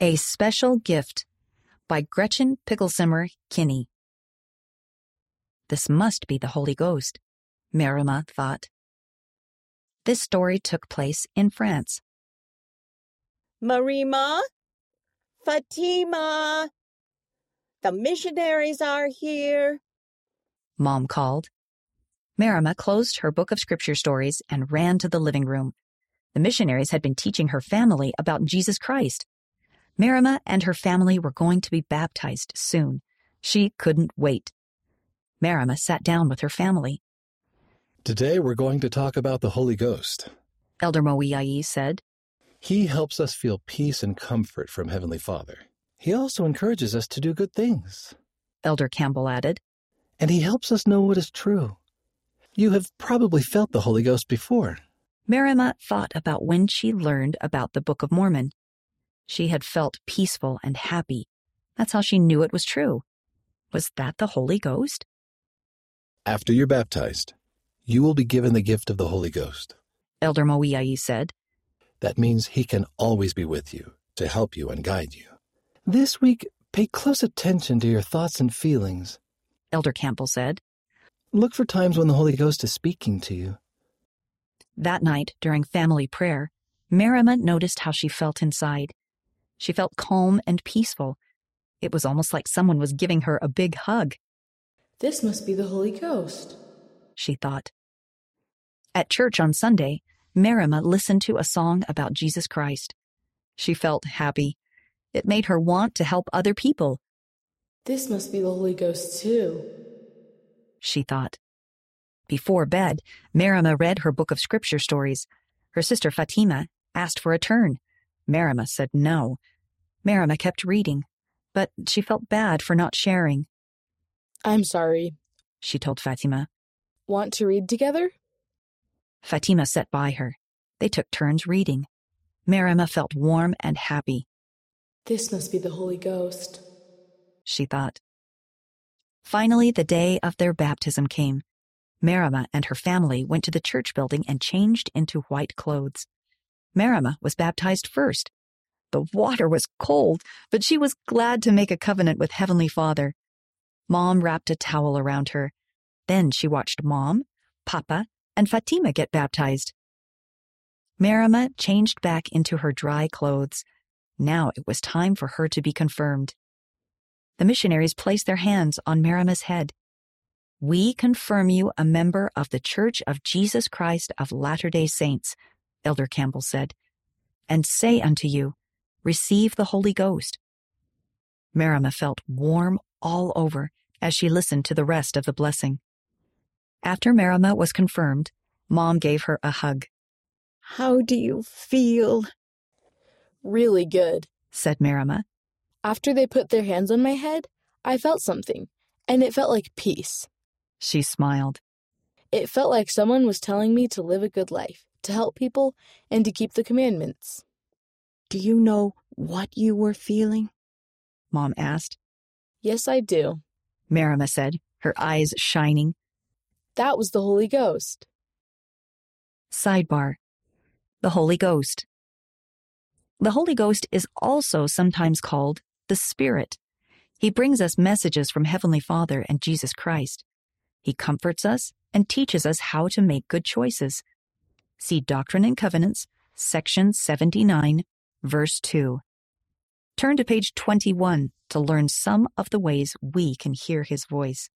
A Special Gift by Gretchen Pickelsimmer Kinney. This must be the Holy Ghost, Marima thought. This story took place in France. Marima? Fatima? The missionaries are here. Mom called. Marima closed her book of scripture stories and ran to the living room. The missionaries had been teaching her family about Jesus Christ. Marima and her family were going to be baptized soon. She couldn't wait. Marima sat down with her family. Today we're going to talk about the Holy Ghost. Elder Moiai said. He helps us feel peace and comfort from Heavenly Father. He also encourages us to do good things. Elder Campbell added. And he helps us know what is true. You have probably felt the Holy Ghost before. Marima thought about when she learned about the Book of Mormon. She had felt peaceful and happy. That's how she knew it was true. Was that the Holy Ghost? After you're baptized, you will be given the gift of the Holy Ghost. Elder Moiai said. That means he can always be with you, to help you and guide you. This week, pay close attention to your thoughts and feelings. Elder Campbell said. Look for times when the Holy Ghost is speaking to you. That night, during family prayer, Marima noticed how she felt inside. She felt calm and peaceful. It was almost like someone was giving her a big hug. This must be the Holy Ghost, she thought. At church on Sunday, Marima listened to a song about Jesus Christ. She felt happy. It made her want to help other people. This must be the Holy Ghost, too, she thought. Before bed, Marima read her book of scripture stories. Her sister Fatima asked for a turn. Marima said no. Marima kept reading, but she felt bad for not sharing. I'm sorry, she told Fatima. Want to read together? Fatima sat by her. They took turns reading. Marima felt warm and happy. This must be the Holy Ghost, she thought. Finally, the day of their baptism came. Marima and her family went to the church building and changed into white clothes. Marima was baptized first. The water was cold, but she was glad to make a covenant with Heavenly Father. Mom wrapped a towel around her. Then she watched Mom, Papa, and Fatima get baptized. Marima changed back into her dry clothes. Now it was time for her to be confirmed. The missionaries placed their hands on Marima's head. We confirm you a member of the Church of Jesus Christ of Latter day Saints, Elder Campbell said, and say unto you, Receive the Holy Ghost. Marima felt warm all over as she listened to the rest of the blessing. After Marima was confirmed, Mom gave her a hug. How do you feel? Really good, said Marima. After they put their hands on my head, I felt something, and it felt like peace. She smiled. It felt like someone was telling me to live a good life, to help people, and to keep the commandments. Do you know what you were feeling? Mom asked. Yes, I do, Marima said, her eyes shining. That was the Holy Ghost. Sidebar The Holy Ghost. The Holy Ghost is also sometimes called the Spirit. He brings us messages from Heavenly Father and Jesus Christ. He comforts us and teaches us how to make good choices. See Doctrine and Covenants, section 79, verse 2. Turn to page 21 to learn some of the ways we can hear his voice.